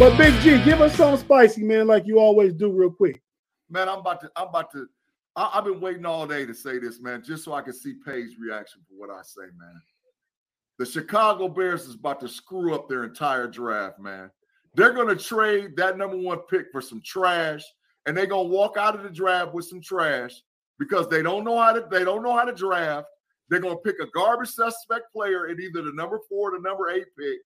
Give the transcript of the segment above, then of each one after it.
But Big G, give us something spicy, man, like you always do, real quick. Man, I'm about to, I'm about to, I, have been waiting all day to say this, man, just so I can see Paige's reaction for what I say, man. The Chicago Bears is about to screw up their entire draft, man. They're going to trade that number one pick for some trash, and they're going to walk out of the draft with some trash because they don't know how to, they don't know how to draft. They're going to pick a garbage suspect player at either the number four or the number eight pick,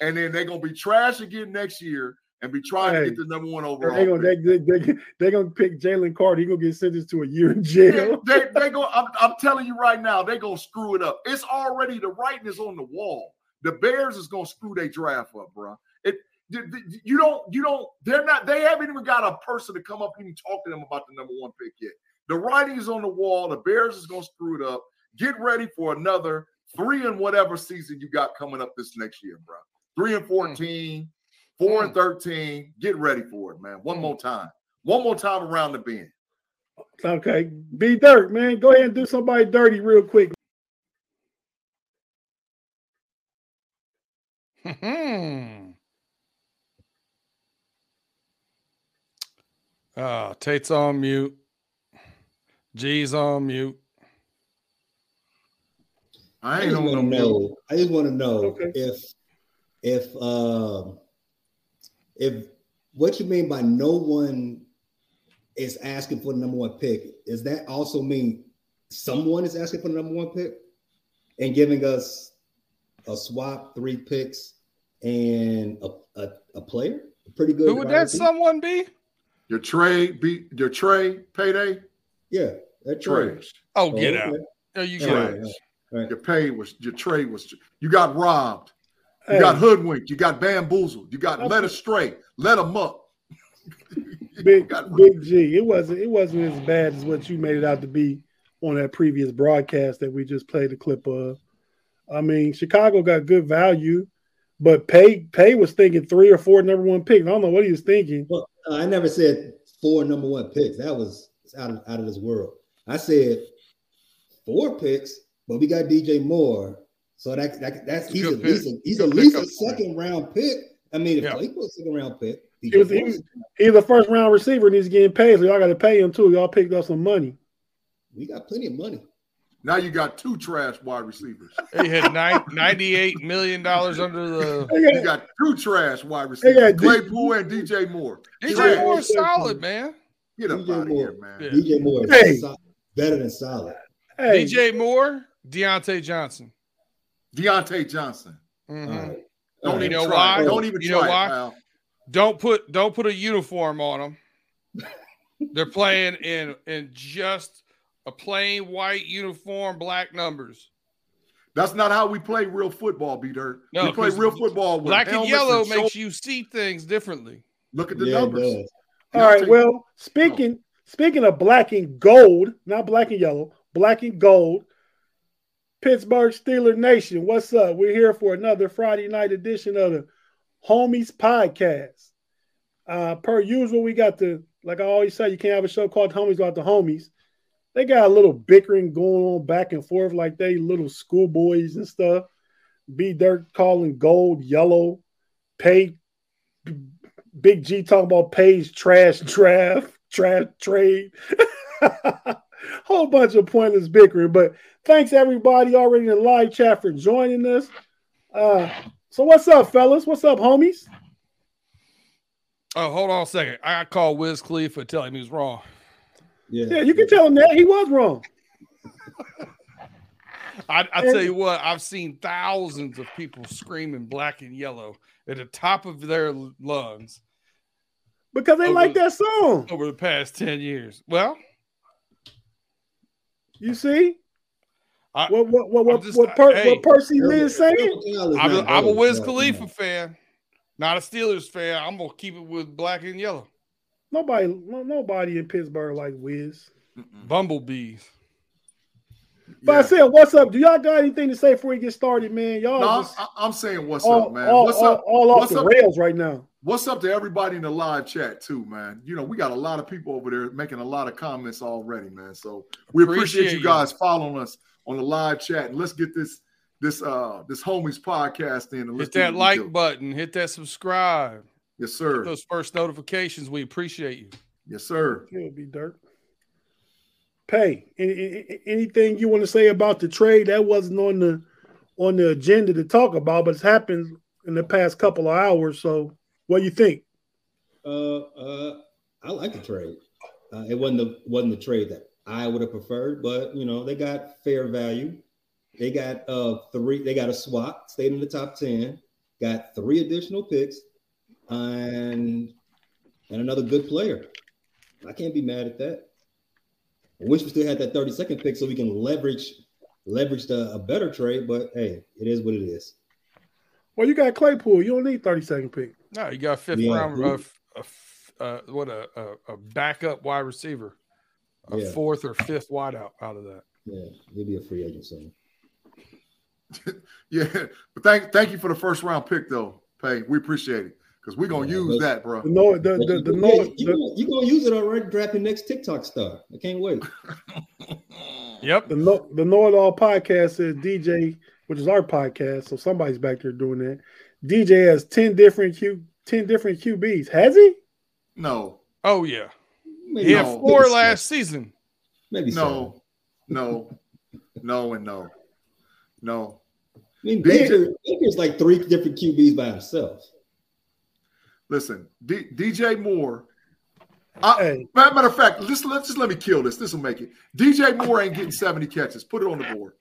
and then they're gonna be trash again next year and be trying hey, to get the number one overall. They're gonna, they, they, they, gonna pick Jalen Carter. He's gonna get sentenced to a year in jail. they, they, they go. I'm, I'm telling you right now, they're gonna screw it up. It's already the writing is on the wall. The Bears is gonna screw their draft up, bro. It you don't you don't they're not they haven't even got a person to come up and even talk to them about the number one pick yet. The writing is on the wall. The Bears is gonna screw it up. Get ready for another three and whatever season you got coming up this next year, bro. Three and hmm. 14, four and hmm. 13. Get ready for it, man. One hmm. more time. One more time around the bend. Okay. Be dirt, man. Go ahead and do somebody dirty real quick. Hmm. oh, Tate's on mute. G's on mute. I, I just want to know. I just want to know okay. if if uh, if what you mean by no one is asking for the number one pick, does that also mean someone is asking for the number one pick and giving us a swap, three picks, and a, a, a player? A pretty good. Who would that someone be? Your trade, be your trade payday. Yeah, that trade. Oh, get oh, out! Okay. Oh, you get out. Right. Your pay was your trade was you got robbed. You hey. got hoodwinked. You got bamboozled. You got led astray. Let them up. Big Big G. It wasn't. It wasn't as bad as what you made it out to be on that previous broadcast that we just played the clip of. I mean, Chicago got good value, but Pay Pay was thinking three or four number one picks. I don't know what he was thinking. Well, I never said four number one picks. That was out of out of this world. I said four picks, but we got DJ Moore so that, that that's he's at least a, he's at least a second round pick. I mean, if yeah. Claypool a second round pick, he was, he was, he's a first round receiver and he's getting paid, so y'all got to pay him too. Y'all picked up some money. We got plenty of money. Now you got two trash wide receivers. He had nine, $98 million under the. You got two trash wide receivers. Claypool and DJ Moore. DJ Trash. Moore is solid, man. Get up DJ out of Moore. here, man. Yeah. DJ Moore is Hey. so- better than solid. Hey, DJ Moore, Diontae Johnson. Diontae Johnson. Mhm. All right. Don't All even know try. why? Don't even You know try, why? it, pal. Don't put don't put a uniform on them. They're playing in in just a plain white uniform, black numbers. That's not how we play real football, B Dirt. No, we play 'cause real football with Black and yellow and makes you see things differently. Look at the Yeah, numbers. All right. Well, speaking speaking of black and gold, not black and yellow, black and gold. Pittsburgh Steeler Nation, what's up? We're here for another Friday night edition of the Homies Podcast. Uh, per usual, we got the like I always say, you can't have a show called Homies without the homies. They got a little bickering going on back and forth like they little schoolboys and stuff. B Dirt calling gold yellow, pay Big G talking about Page trash draft, trash trade. Whole bunch of pointless bickering. But thanks everybody already in live chat for joining us. Uh, so what's up, fellas? What's up, homies? Oh, hold on a second. I got call Wiz Khalifa telling him he was wrong. Yeah. Yeah, you can tell him that he was wrong. I, I tell you what, I've seen thousands of people screaming black and yellow at the top of their lungs Because they Over- like that song. over the past 10 years. Well, You see? I, What what what what, just- what, per, hey. what Percy Lee is saying? Kyle is I'm, a, not I'm a Wiz Khalifa you fan, not a Steelers fan. I'm going to keep it with black and yellow. Nobody no, nobody in Pittsburgh like Wiz. Bumblebees. But I said, what's up? Do y'all got anything to say before we get started, man? Y'all No, just I, I'm saying what's all, up, man. all, what's all- up? all off what's the up? rails right now. What's up to everybody in the live chat too, man? You know, we got a lot of people over there making a lot of comments already, man. So we appreciate, Appreciate you you. guys following us on the live chat. And let's get this this uh this homies podcast in. And let's Hit that like do. button. Hit that subscribe. Yes, Get sir. those first notifications. We appreciate you. Yes, sir. It'll be dirt. Pay. Any, any- anything you want to say about the trade that wasn't on the on the agenda to talk about, but it's happened in the past couple of hours. So, what do you think? Uh, uh, I like the trade. Uh, it wasn't the wasn't the trade that I would have preferred, but you know they got fair value. They got uh three. They got a swap, stayed in the top ten. Got three additional picks, and and another good player. I can't be mad at that. I wish we still had that thirty second pick so we can leverage leverage the, a better trade. But hey, it is what it is. Well, you got Claypool. You don't need 30 second pick. No, you got a fifth Yeah, round, of uh, f- a f- uh, what a, a a backup wide receiver, a Yeah. fourth or fifth wideout out of that. Yeah, he'll be a free agent soon. Yeah, but thank thank you for the first round pick though, Pay. We appreciate it because we're gonna Yeah, use that, bro. The no, the, the, the, Yeah, no, you, the, gonna, you gonna use it already? Drafting next TikTok star. I can't wait. Yep. the, no, the Know It All podcast says DJ, which is our podcast. So somebody's back there doing that. DJ has 10 different Q, 10 different QBs. Has he? No, Oh yeah. Maybe He had four maybe last season. Maybe seven. no, no, no, and no, no. I mean, DJ Baker, Baker's like three different QBs by himself. Listen, D- DJ Moore. I, Hey. matter of fact, just let just let me kill this. This will make it. DJ Moore ain't getting 70 catches. Put it on the board.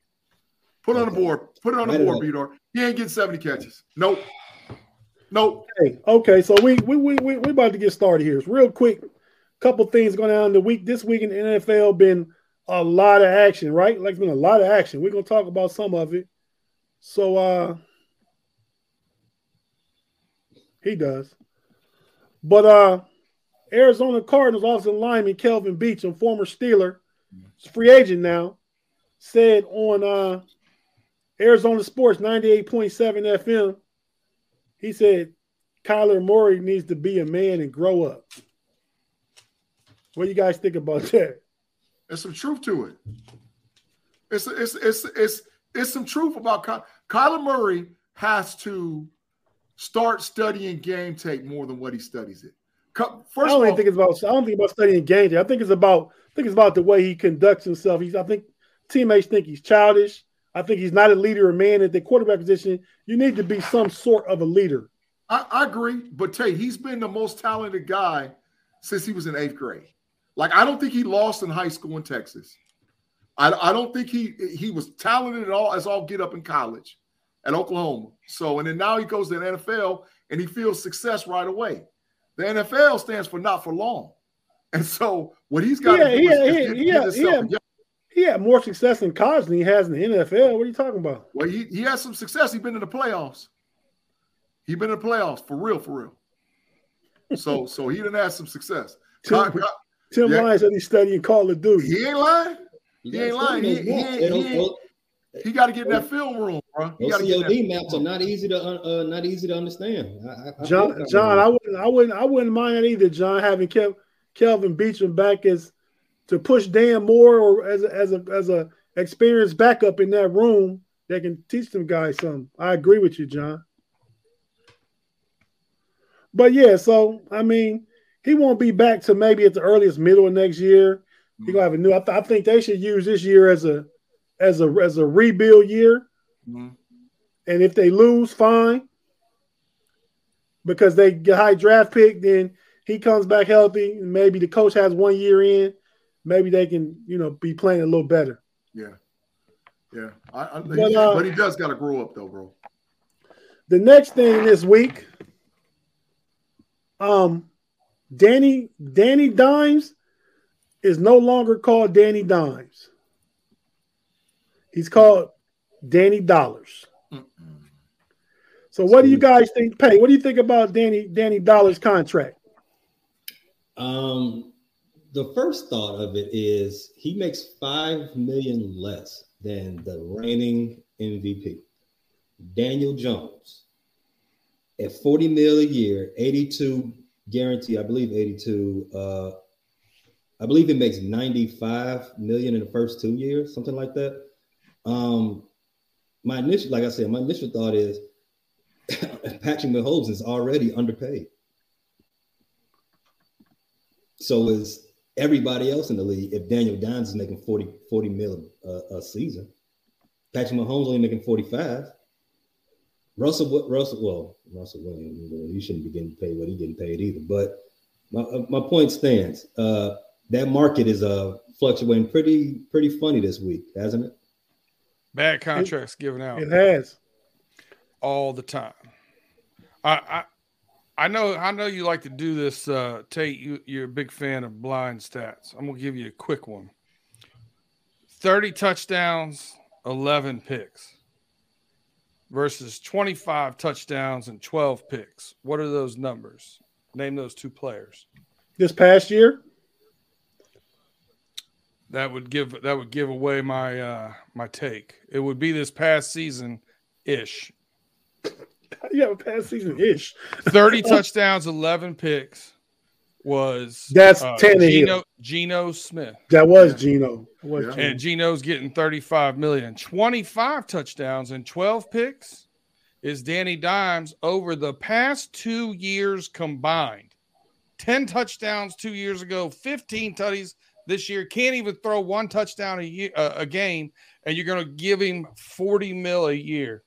Put it on the board. Put it on the board. Bedor. He ain't getting 70 catches. Nope. Nope. Hey, okay, so we we we we we about to get started here. It's real quick. Couple things going on in the week. This week in the NFL been a lot of action, right? Like it's been a lot of action. We're gonna talk about some of it. So uh he does. But uh Arizona Cardinals offensive lineman Kelvin Beachum, former Steeler, free agent now, said on uh Arizona Sports 98.7 FM he said Kyler Murray needs to be a man and grow up. What do you guys think about that? There's some truth to it. It's it's it's it's it's some truth about Ky- Kyler Murray has to start studying game tape more than what he studies it. Ky- I First don't of all, think it's about. I don't think about studying game. day. I think it's about. I think it's about the way he conducts himself. He's. I think. Teammates think he's childish. I think he's not a leader of man at the quarterback position. You need to be some sort of a leader. I, I agree, but Tate, he's been the most talented guy since he was in eighth grade. Like I don't think he lost in high school in Texas. I, I don't think he he was talented at all as all get up in college at Oklahoma. So and then now he goes to the NFL and he feels success right away. The NFL stands for not for long. And so what he's got yeah, yeah, yeah, yeah, yeah. He had more success in college than he has in the NFL. What are you talking about? Well, he, he has some success. He's been in the playoffs. He's been in the playoffs for real, for real. So so he didn't have some success. Tim, Tim yeah. Lyons said he's studying Call of Duty. He ain't lying. He ain't lying. He, he, ain't- he, ain't- he got to get in that film room, bro. He got to Those get in COD that maps are not easy to uh, not easy to understand. I, I- I John, feel John. I wouldn't, I wouldn't, I wouldn't mind either. John having Kev, Kelvin Beachum back as to push Dan Moore or as a, as a as a experienced backup in that room that can teach them guys something. I agree with you, John. But yeah, so I mean, he won't be back to maybe at the earliest middle of next year. He gonna have a new. I, th- I think they should use this year as a as a as a rebuild year. Mhm. And if they lose, fine. Because they get high draft pick, then he comes back healthy, and maybe the coach has one year in. Maybe they can, you know, be playing a little better. Yeah. Yeah. I, I, But, uh, but he does got to grow up, though, bro. The next thing this week, um, Danny Danny Dimes is no longer called Danny Dimes. He's called Danny Dollars. So, what do you guys think? Pay. What do you think about Danny Danny Dollars contract? Um, the first thought of it is he makes five million less than the reigning MVP, Daniel Jones, at 40 mil a year, 82 guarantee, I believe 82. Uh, I believe he makes 95 million in the first two years, something like that. Um, my initial, like I said, my initial thought is Patrick Mahomes is already underpaid. So is everybody else in the league. If Daniel Dimes is making 40, 40 mil a, a season, Patrick Mahomes only making 45. Russell, Russell, well, Russell Williams, he shouldn't be getting paid what he getting paid either. But my, uh, my point stands. Uh, that market is uh, fluctuating pretty pretty funny this week, hasn't it? Bad contracts given out It has. all the time. I, I I know I know you like to do this, uh, Tate. You, you're a big fan of blind stats. I'm gonna give you a quick one. Thirty touchdowns, eleven picks, versus twenty-five touchdowns and twelve picks. What are those numbers? Name those two players. This past year, That would give that would give away my uh, my take. It would be this past season ish. you have a past season ish. 30 touchdowns, 11 picks was That's uh, Tannehill. Geno, Geno Smith. That was Geno. It was Yeah. Geno. And Geno's getting 35 million. 25 touchdowns and 12 picks is Danny Dimes over the past two years combined. 10 touchdowns two years ago, 15 tutties this year. Can't even throw one touchdown a year uh, a game, and you're going to give him 40 mil a year.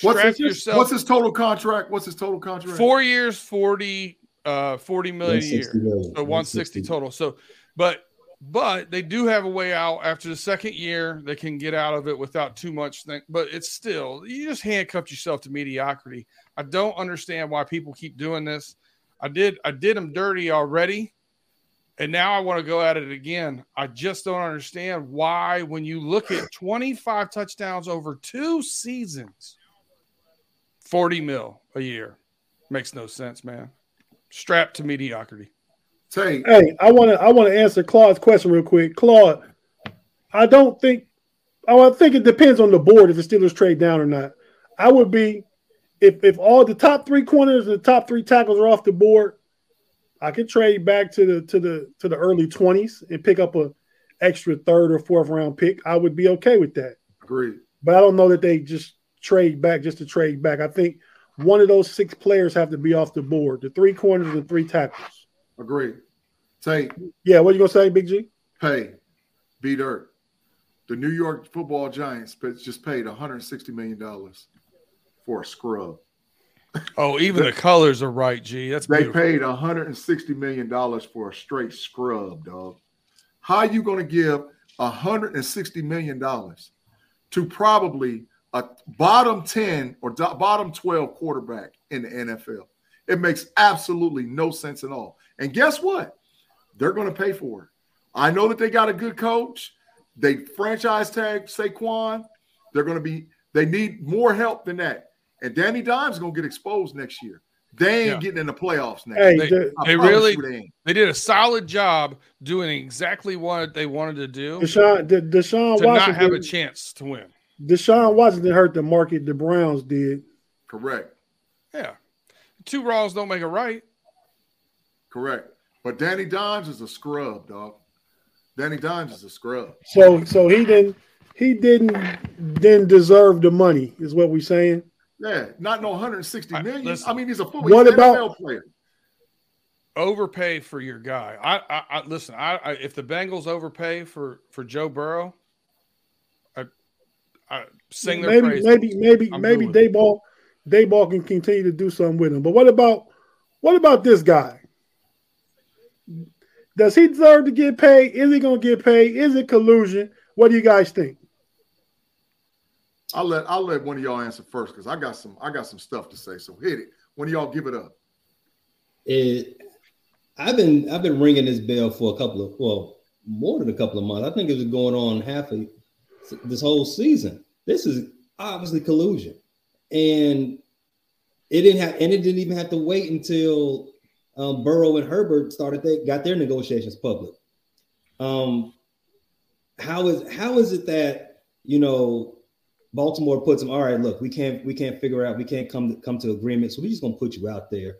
What's his, yourself. what's his total contract? What's his total contract? Four years, 40, uh, 40 million a year. 160 million. So 160 total. So, but but they do have a way out after the second year. They can get out of it without too much thing. But it's still you just handcuffed yourself to mediocrity. I don't understand why people keep doing this. I did I did him dirty already, and now I want to go at it again. I just don't understand why when you look at 25 touchdowns over two seasons, 40 mil a year makes no sense, man. Strapped to mediocrity. Tate, Hey, I want to I want to answer Claude's question real quick. Claude, I don't think oh, I think it depends on the board if the Steelers trade down or not. I would be if if all the top three corners and the top three tackles are off the board, I could trade back to the to the to the early twenties and pick up a extra third or fourth round pick. I would be okay with that. agreed. But I don't know that they just trade back just to trade back. I think one of those six players have to be off the board. The three corners and three tackles. Agreed. Tate, Yeah, what you gonna say, Big G? pay, B Dirt. the New York Football Giants just paid 160 million dollars for a scrub. Oh, even the colors are right, G. That's they beautiful. paid 160 million dollars for a straight scrub, dog. How are you going to give 160 million dollars to probably a bottom 10 or do- bottom 12 quarterback in the NFL? It makes absolutely no sense at all. And guess what? They're going to pay for it. I know that they got a good coach. They franchise tag Saquon. They're going to be. They need more help than that. And Danny Dimes is going to get exposed next year. They ain't Yeah. getting in the playoffs next. Hey, year. the- They really they they did a solid job doing exactly what they wanted to do Deshaun, De, Deshaun to not have a chance to win. Deshaun Watson didn't hurt the market. The Browns did. Correct. Yeah. Two wrongs don't make a right. Correct. But Danny Dimes is a scrub, dog. Danny Dimes is a scrub. So, so he didn't. He didn't didn't deserve the money. Is what we're saying? Yeah, not no 160 I- million. listen. I mean, he's a football. What he's an about- NFL player? Overpay for your guy. I, I, I listen. I, I if the Bengals overpay for for Joe Burrow, I, I sing their maybe, praise. maybe, maybe, I'm maybe good with Daboll, Daboll can continue to do something with him. But what about what about this guy? Does he deserve to get paid? Is he going to get paid? Is it collusion? What do you guys think? I'll let I'll let one of y'all answer first because I got some I got some stuff to say. So hit it. One of y'all give it up. It, I've been I've been ringing this bell for a couple of well more than a couple of months. I think it was going on half of this whole season. This is obviously collusion, and it didn't have and it didn't even have to wait until um, Burrow and Herbert started they got their negotiations public. Um, how is how is it that you know Baltimore puts them? All right, look, we can't we can't figure out we can't come to, come to agreement, so we're just gonna put you out there.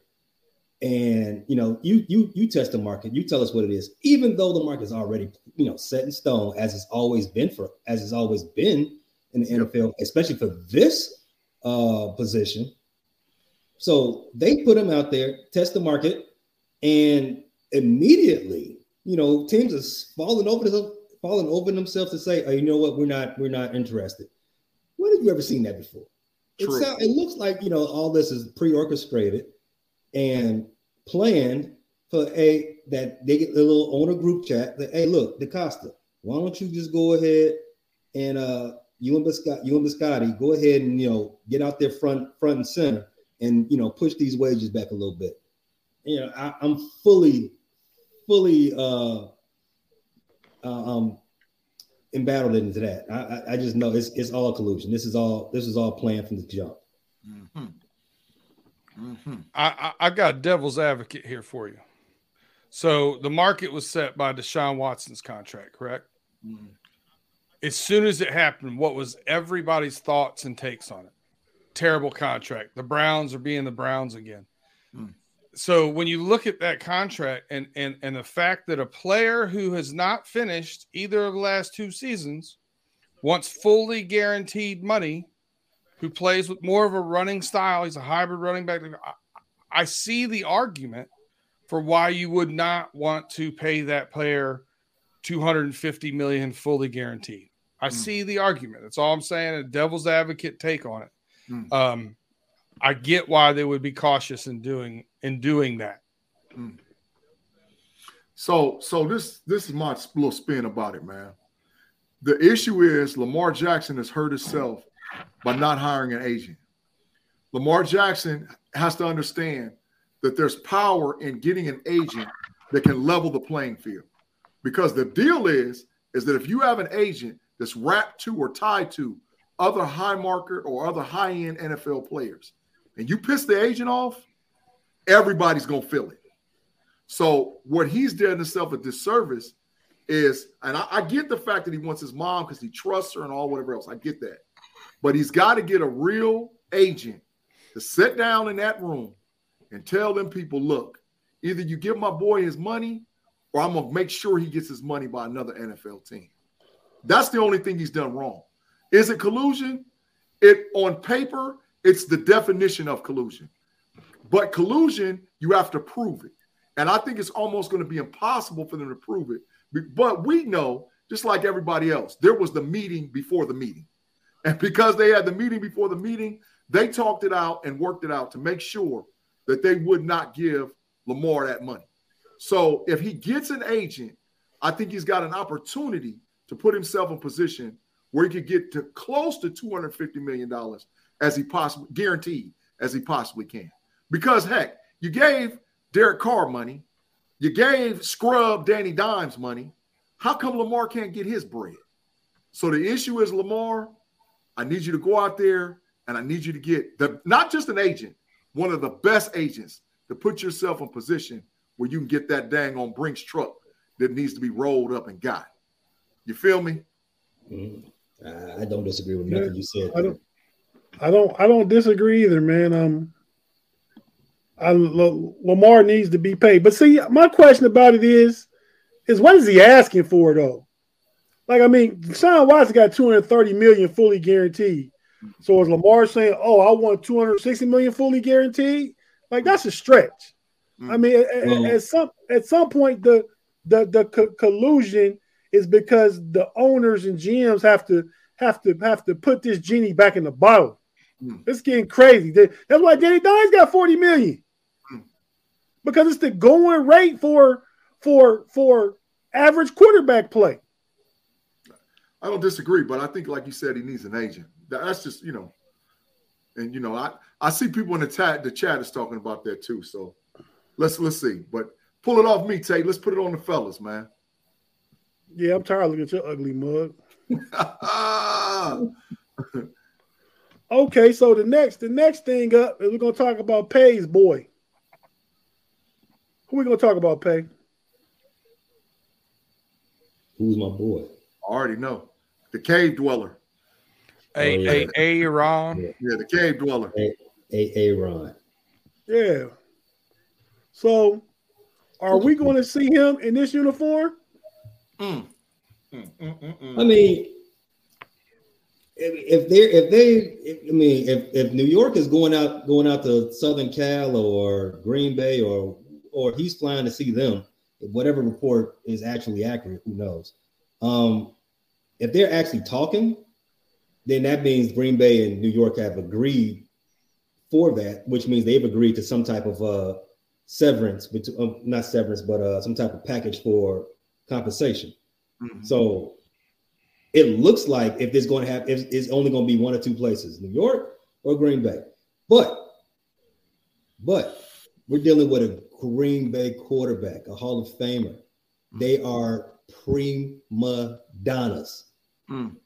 And you know you you you test the market you tell us what it is even though the market is already you know set in stone as it's always been for as it's always been in the nfl especially for this uh position. So they put them out there test the market and immediately you know teams are falling over the falling over themselves to say oh you know what? We're not we're not interested when have you ever seen that before it, sound, it looks like you know all this is pre-orchestrated and planned for a that they get a little owner group chat that hey look DeCosta, why don't you just go ahead and uh you and Biscotti, you and Biscotti, go ahead and you know get out there front front and center and you know push these wages back a little bit. You know, I, I'm fully, fully uh, uh um embattled into that. I, I I just know it's it's all collusion. This is all this is all planned from the jump. Mm-hmm. Mm-hmm. I, I I've got a devil's advocate here for you. So the market was set by Deshaun Watson's contract, correct? Mm-hmm. As soon as it happened, what was everybody's thoughts and takes on it? Terrible contract. The Browns are being the Browns again. So when you look at that contract and and and the fact that a player who has not finished either of the last two seasons wants fully guaranteed money, who plays with more of a running style, he's a hybrid running back. I, I see the argument for why you would not want to pay that player 250 million fully guaranteed. I Mm. see the argument. That's all I'm saying. A devil's advocate take on it. Mm. Um, I get why they would be cautious in doing in doing that. Mm. So so this this is my little spin about it, man. The issue is Lamar Jackson has hurt himself by not hiring an agent. Lamar Jackson has to understand that there's power in getting an agent that can level the playing field. Because the deal is is that if you have an agent that's wrapped to or tied to other high market or other high end NFL players, and you piss the agent off, everybody's gonna feel it. So what he's done himself a disservice is, and I, I get the fact that he wants his mom because he trusts her and all whatever else. I get that, but he's got to get a real agent to sit down in that room and tell them people, look, either you give my boy his money, or I'm gonna make sure he gets his money by another NFL team. That's the only thing he's done wrong. Is it collusion? It on paper, it's the definition of collusion. But collusion, you have to prove it. And I think it's almost going to be impossible for them to prove it. But we know just like everybody else. There was the meeting before the meeting. And because they had the meeting before the meeting, they talked it out and worked it out to make sure that they would not give Lamar that money. So if he gets an agent, I think he's got an opportunity to put himself in position where he could get to close to $250 million as he possibly guaranteed as he possibly can. Because heck, you gave Derek Carr money, you gave Scrub Danny Dimes money. How come Lamar can't get his bread? So the issue is Lamar, I need you to go out there and I need you to get the not just an agent, one of the best agents to put yourself in position where you can get that dang on Brinks truck that needs to be rolled up and got. You feel me? Mm-hmm. I don't disagree with nothing yeah, you said. I don't. I don't. Disagree either, man. Um, I, L- Lamar needs to be paid. But see, my question about it is, is what is he asking for though? Like, I mean, Sean Watson got 230 million fully guaranteed. So is Lamar saying, "Oh, I want 260 million fully guaranteed"? Like that's a stretch. I mean, at, at some at some point, the the the co- collusion is because the owners and GMs have to have to have to put this genie back in the bottle. Mm. It's getting crazy. That's why Danny Dimes got 40 million. Mm. Because it's the going rate for for for average quarterback play. I don't disagree, but I think, like you said, he needs an agent. That's just you know, and you know, I I see people in the chat the chat is talking about that too. So let's let's see, but pull it off me, Tate. Let's put it on the fellas, man. Yeah, I'm tired of looking at your ugly mug. okay, so the next the next thing up is we're gonna talk about Pay's boy. Who we gonna talk about, Pay? Who's my boy? I already know. The cave dweller. A oh, yeah. A A Ron. Yeah. yeah, the cave dweller. A A A Ron. Yeah. So, are we going to see him in this uniform? Mm. Mm, mm, mm. I mean, if, they if they if, I mean if if New York is going out going out to Southern Cal or Green Bay or or he's flying to see them, whatever report is actually accurate, who knows? Um, if they're actually talking, then that means Green Bay and New York have agreed for that, which means they've agreed to some type of uh, severance, but um, not severance, but uh, some type of package for compensation. Mm-hmm. So it looks like if there's going to have, if it's only going to be one or two places, New York or Green Bay. But, but we're dealing with a Green Bay quarterback, a Hall of Famer. They are prima donnas. Mm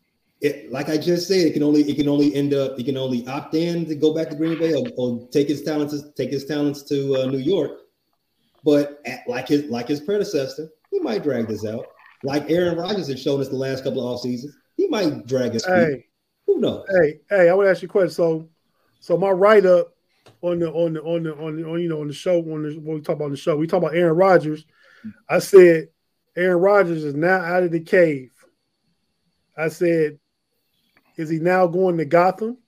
it, like I just said, it can only it can only end up he can only opt in to go back to Green Bay or, or take his talents take his talents to uh, New York. But at, like his like his predecessor, he might drag this out. Like Aaron Rodgers has shown us the last couple of off seasons, he might drag his feet. Hey, Who knows? Hey, hey, I would ask you a question. So, so my write up on the on the on the on, the, on you know on the show on the when we talk about the show, we talk about Aaron Rodgers. I said Aaron Rodgers is now out of the cave. I said is he now going to Gotham?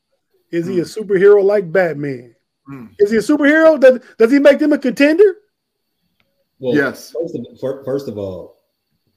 Is mm. he a hmm. superhero like Batman? Mm. Is he a superhero? Does, does he make them a contender? Well, yes. First of, first of all,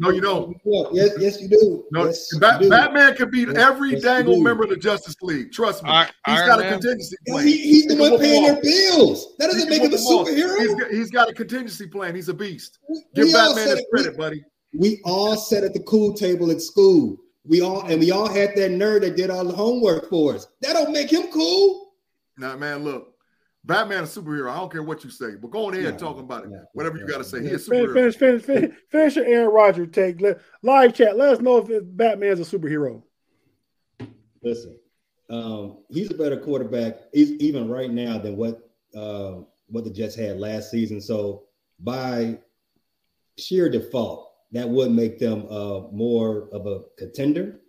No, you don't. Yes, yes, you do. No, yes, Bat- do. Batman can beat yes, every yes, dangle member of the Justice League. Trust me. Right, he's got a contingency plan. He, he's the one paying their bills. That doesn't make him a superhero. He's got, he's got a contingency plan. He's a beast. Give we Batman his credit, buddy. We all sat at the cool table at school. We all and we all had that nerd that did all the homework for us. That don't make him cool. Nah, man, look. Batman a superhero. I don't care what you say, but go on ahead and talking about it. Whatever you got to say. He a superhero. Finish, finish, finish, finish your Aaron Rodgers take. Live chat. Let us know if Batman's a superhero. Listen, um, he's a better quarterback, even right now, than what uh, what the Jets had last season. So by sheer default, that would make them uh, more of a contender.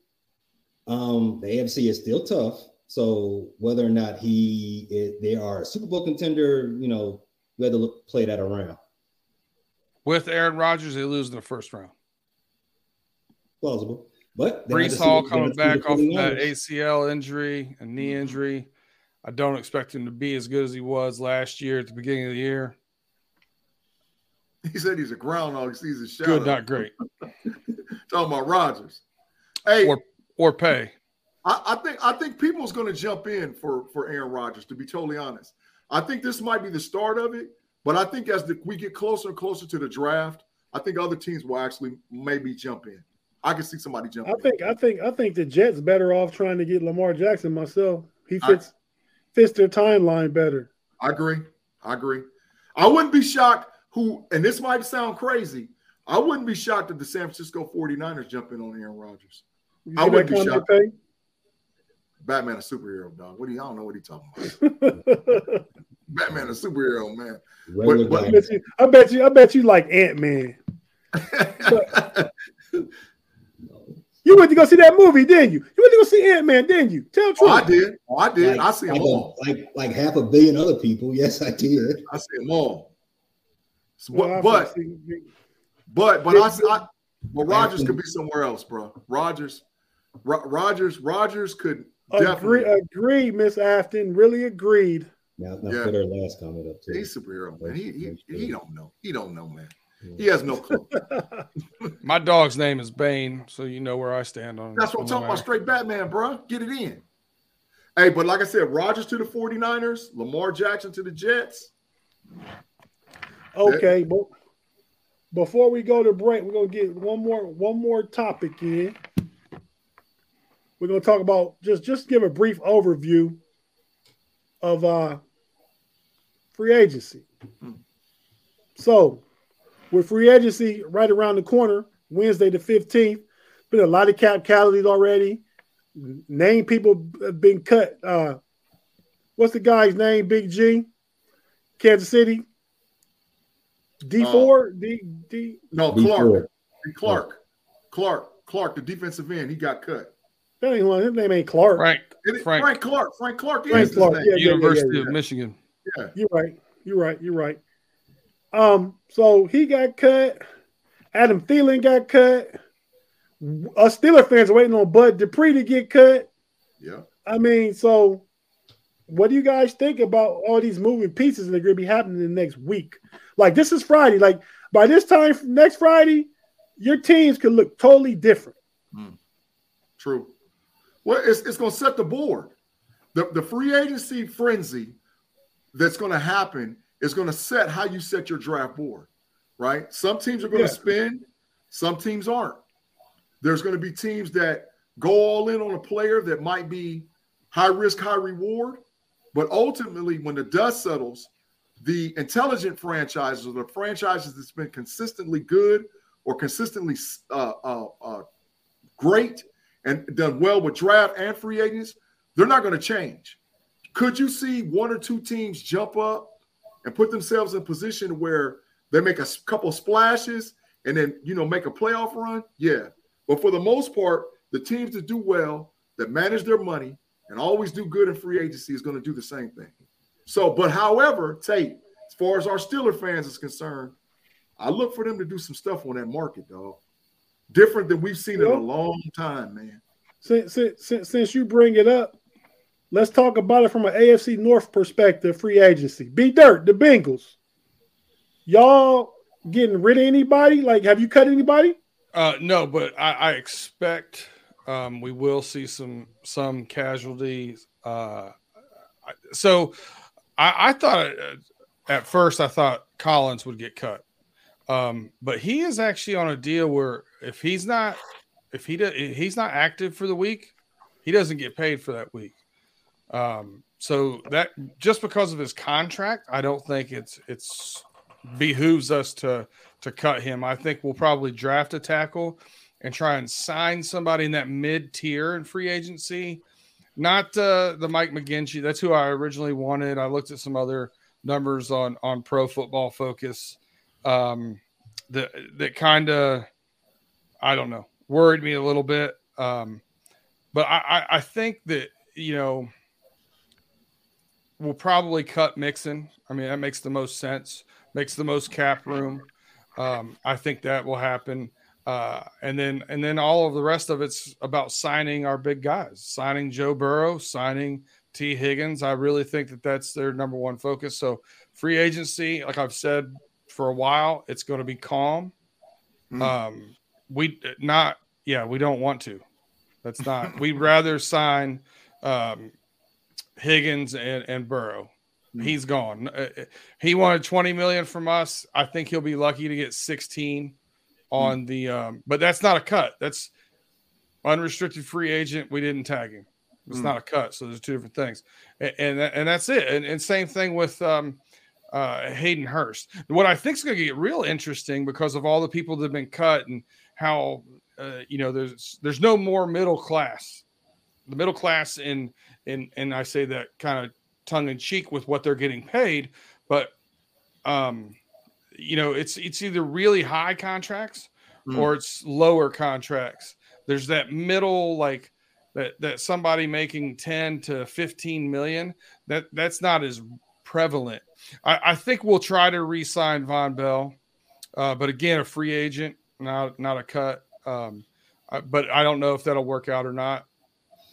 Um, the AFC is still tough. So whether or not he is, they are a Super Bowl contender, you know, we had to look, play that around. With Aaron Rodgers, they lose in the first round. plausible. But Breece Hall coming back off of that ACL injury and knee mm-hmm. injury. I don't expect him to be as good as he was last year at the beginning of the year. He said he's a groundhog. He sees his shadow. Good, not great. Talking about Rodgers. Hey, or or pay. I, I think I think people's going to jump in for for Aaron Rodgers. To be totally honest, I think this might be the start of it. But I think as the, we get closer and closer to the draft, I think other teams will actually maybe jump in. I can see somebody jump. In. I think I think I think the Jets better off trying to get Lamar Jackson myself. He fits I, fits their timeline better. I agree. I agree. I wouldn't be shocked who and this might sound crazy. I wouldn't be shocked if the San Francisco 49ers jump in on Aaron Rodgers. I wouldn't be shocked. Batman a superhero, dog. What do you I don't know what he talking about. Batman a superhero, man. But, but, I, bet you, I bet you I bet you like Ant-Man. You went to go see that movie, didn't you? You went to go see Ant Man, didn't you? Tell truth. Oh, I did. Oh, I did. Like, I see them like all. A, like like half a billion other people. Yes, I did. I see them all. So, well, but, but but I, I but Rodgers could be somewhere else, bro. Rodgers, Rogers, Rodgers could agree. Agree, Miss Afton. Really agreed. Now, now yeah. put our last comment up too. He's superhero, man. He, he, he don't know. He don't know, man. He has no clue. My dog's name is Bane, so you know where I stand on. That's what I'm talking about. Straight Batman, bro. Get it in. Hey, but like I said, Rodgers to the 49ers, Lamar Jackson to the Jets. Okay, but before we go to break, we're gonna get one more one more topic in. We're gonna talk about just just give a brief overview of uh free agency. Hmm. So with free agency right around the corner, Wednesday the 15th. Been a lot of cap calories already. Name people have been cut. Uh, what's the guy's name? Big G, Kansas City. D four, uh, D D. No, Clark. D Clark. Clark. Clark, the defensive end, he got cut. That ain't one. His name ain't Clark. Frank. Frank. Frank Clark. Frank Clark. Frank Clark. Yeah, University yeah, yeah, of Michigan. Yeah. You're right. You're right. You're right. Um, so he got cut. Adam Thielen got cut. Us Steeler fans are waiting on Bud Dupree to get cut. Yeah. I mean, so what do you guys think about all these moving pieces that are going to be happening in the next week? Like this is Friday. Like by this time next Friday, your teams could look totally different. Mm. True. Well, it's, it's going to set the board. The, the free agency frenzy that's going to happen is going to set how you set your draft board, right? Some teams are going yeah. to spend, some teams aren't. There's going to be teams that go all in on a player that might be high risk, high reward. But ultimately, when the dust settles, the intelligent franchises or the franchises that's been consistently good or consistently uh, uh, uh, great and done well with draft and free agents, they're not going to change. Could you see one or two teams jump up and put themselves in a position where they make a couple splashes and then you know make a playoff run, yeah. But for the most part, the teams that do well, that manage their money, and always do good in free agency is going to do the same thing. So, but however, Tate, as far as our Steeler fans is concerned, I look for them to do some stuff on that market, dog. Different than we've seen yep. in a long time, man. Since, since, since you bring it up, Let's talk about it from an AFC North perspective, free agency. B Dirt, the Bengals. Y'all getting rid of anybody? Like, have you cut anybody? Uh, no, but I, I expect um, we will see some some casualties. Uh, so I, I thought uh, at first I thought Collins would get cut, um, but he is actually on a deal where if he's not if he does, he's not active for the week, he doesn't get paid for that week. Um, so that just because of his contract, I don't think it's it's behooves us to to cut him. I think we'll probably draft a tackle and try and sign somebody in that mid tier in free agency. Not uh, the Mike McGlinchey. That's who I originally wanted. I looked at some other numbers on on Pro Football Focus um, that that kind of I don't know worried me a little bit. Um, but I, I think that you know we'll probably cut Mixon. I mean, that makes the most sense, makes the most cap room. Um, I think that will happen. Uh, and then and then all of the rest of it's about signing our big guys, signing Joe Burrow, signing Tee Higgins. I really think that that's their number one focus. So free agency, like I've said for a while, it's going to be calm. Mm. Um, we not yeah, we don't want to. That's not. We'd rather sign um, Higgins and, and Burrow. Mm. He's gone. Uh, uh, he wanted 20 million from us. I think he'll be lucky to get 16 on mm. the um, but that's not a cut. That's unrestricted free agent. We didn't tag him. It's mm. not a cut. So there's two different things. And and, and that's it. And, and, same thing with um, uh, Hayden Hurst. What I think is going to get real interesting because of all the people that have been cut and how uh, you know there's there's no more middle class. The middle class in in and I say that kind of tongue in cheek with what they're getting paid, but um, you know it's it's either really high contracts mm. or it's lower contracts. There's that middle like that that somebody making 10 to 15 million that that's not as prevalent. I, I think we'll try to re-sign Vonn Bell, uh, but again, a free agent, not not a cut. Um, I, but I don't know if that'll work out or not.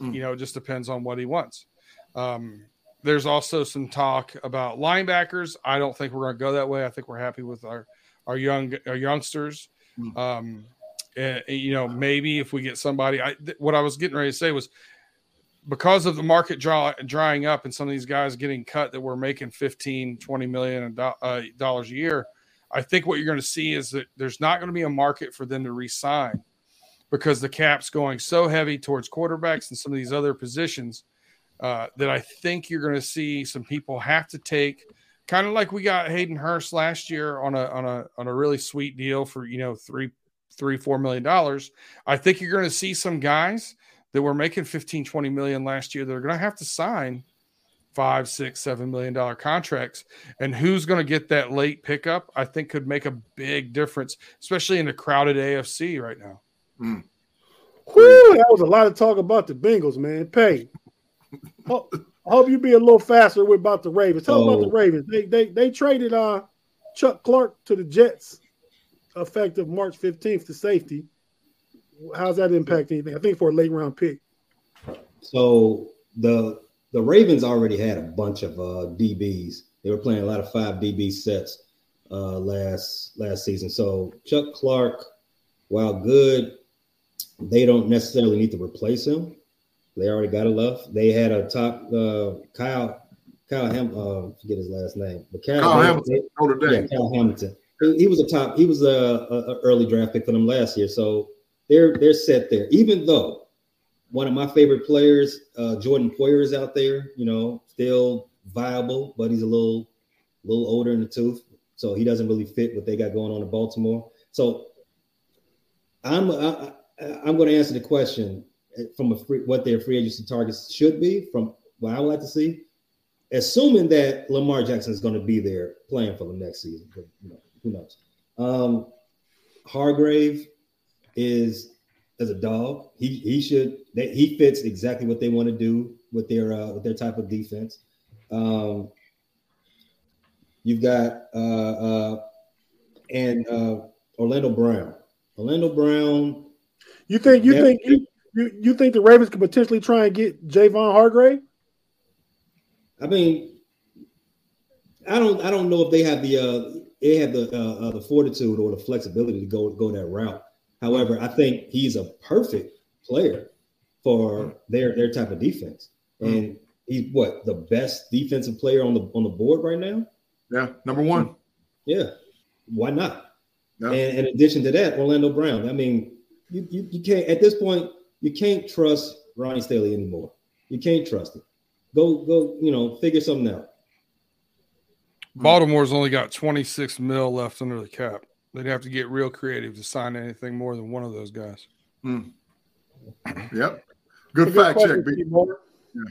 Mm. You know, it just depends on what he wants. Um, there's also some talk about linebackers. I don't think we're going to go that way. I think we're happy with our our young our youngsters. Mm. Um, and, you know, maybe if we get somebody, I th- what I was getting ready to say was because of the market draw, drying up and some of these guys getting cut that were making 15, 20 million uh, dollars a year. I think what you're going to see is that there's not going to be a market for them to resign because the cap's going so heavy towards quarterbacks and some of these other positions uh, that I think you're going to see some people have to take kind of like we got Hayden Hurst last year on a on a on a really sweet deal for you know three three four million dollars. I think you're going to see some guys that were making 15 20 million last year that are going to have to sign five six seven million dollar contracts and who's going to get that late pickup i think could make a big difference especially in a crowded afc right now Mm. Whew, that was a lot of talk about the Bengals, man. Pay. I hope you be a little faster with about the Ravens. Tell oh. about the oh. Ravens. They they they traded uh Chuck Clark to the Jets effective March 15th to safety. How's that impact anything? I think for a late round pick. So the the Ravens already had a bunch of uh, DBs. They were playing a lot of five DB sets uh, last last season. So Chuck Clark, while good, they don't necessarily need to replace him. They already got enough. They had a top uh, Kyle Kyle Ham uh, forget his last name, but Kyle, Kyle Hamilton, Hamilton yeah, Kyle Hamilton. He, he, was a top. He was a, a, a, early draft pick for them last year, so they're they're set there. Even though one of my favorite players, uh, Jordan Poyer, is out there, you know, still viable, but he's a little little older in the tooth, so he doesn't really fit what they got going on in Baltimore. So I'm I, I'm going to answer the question eh, from a free, what their free agency targets should be from what I would like to see, assuming that Lamar Jackson is going to be there playing for the next season. But, you know, who knows? Um, Hargrave is as a dog. He he should they, he fits exactly what they want to do with their uh, with their type of defense. Um, you've got uh, uh, and uh, Orlando Brown. Orlando Brown you think you think you, you, you think the Ravens could potentially try and get Javon Hargrave? I mean, I don't I don't know if they have the uh they have the uh, uh, the fortitude or the flexibility to go go that route. However, I think he's a perfect player for mm. their their type of defense, mm. and he's what the best defensive player on the on the board right now. Yeah, number one. Yeah, why not? Yeah. And in addition to that, Orlando Brown. I mean, you, you, you can't at this point you can't trust Ronnie Stanley anymore. You can't trust him. Go go you know figure something out. Mm. Baltimore's only got 26 mil left under the cap. They'd have to get real creative to sign anything more than one of those guys. Hmm. Yep. Good fact check, B. Yeah.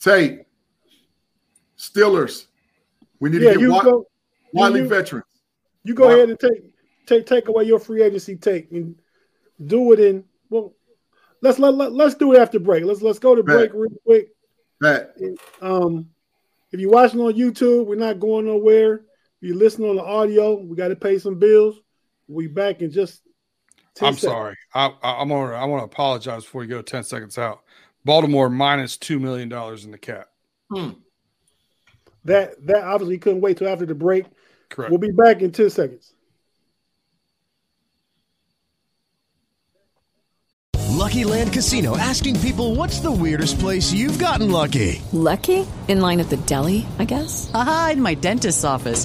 Tate, Steelers. We need yeah, to get Wiley, go, Wiley you, veterans. You go ahead and take take take away your free agency take and do it in well. Let's let, let let's do it after break. Let's let's go to break real quick. Right. Um, if you're watching on YouTube, we're not going nowhere. If you're listening on the audio, we got to pay some bills. We back in just I'm seconds. sorry. I, am gonna I want to apologize before you go 10 seconds out. Baltimore minus two million dollars in the cap. Hmm. That that obviously couldn't wait till after the break. Correct. We'll be back in 10 seconds. Lucky Land Casino asking people what's the weirdest place you've gotten lucky? Lucky? In line at the deli, I guess? Aha, in my dentist's office.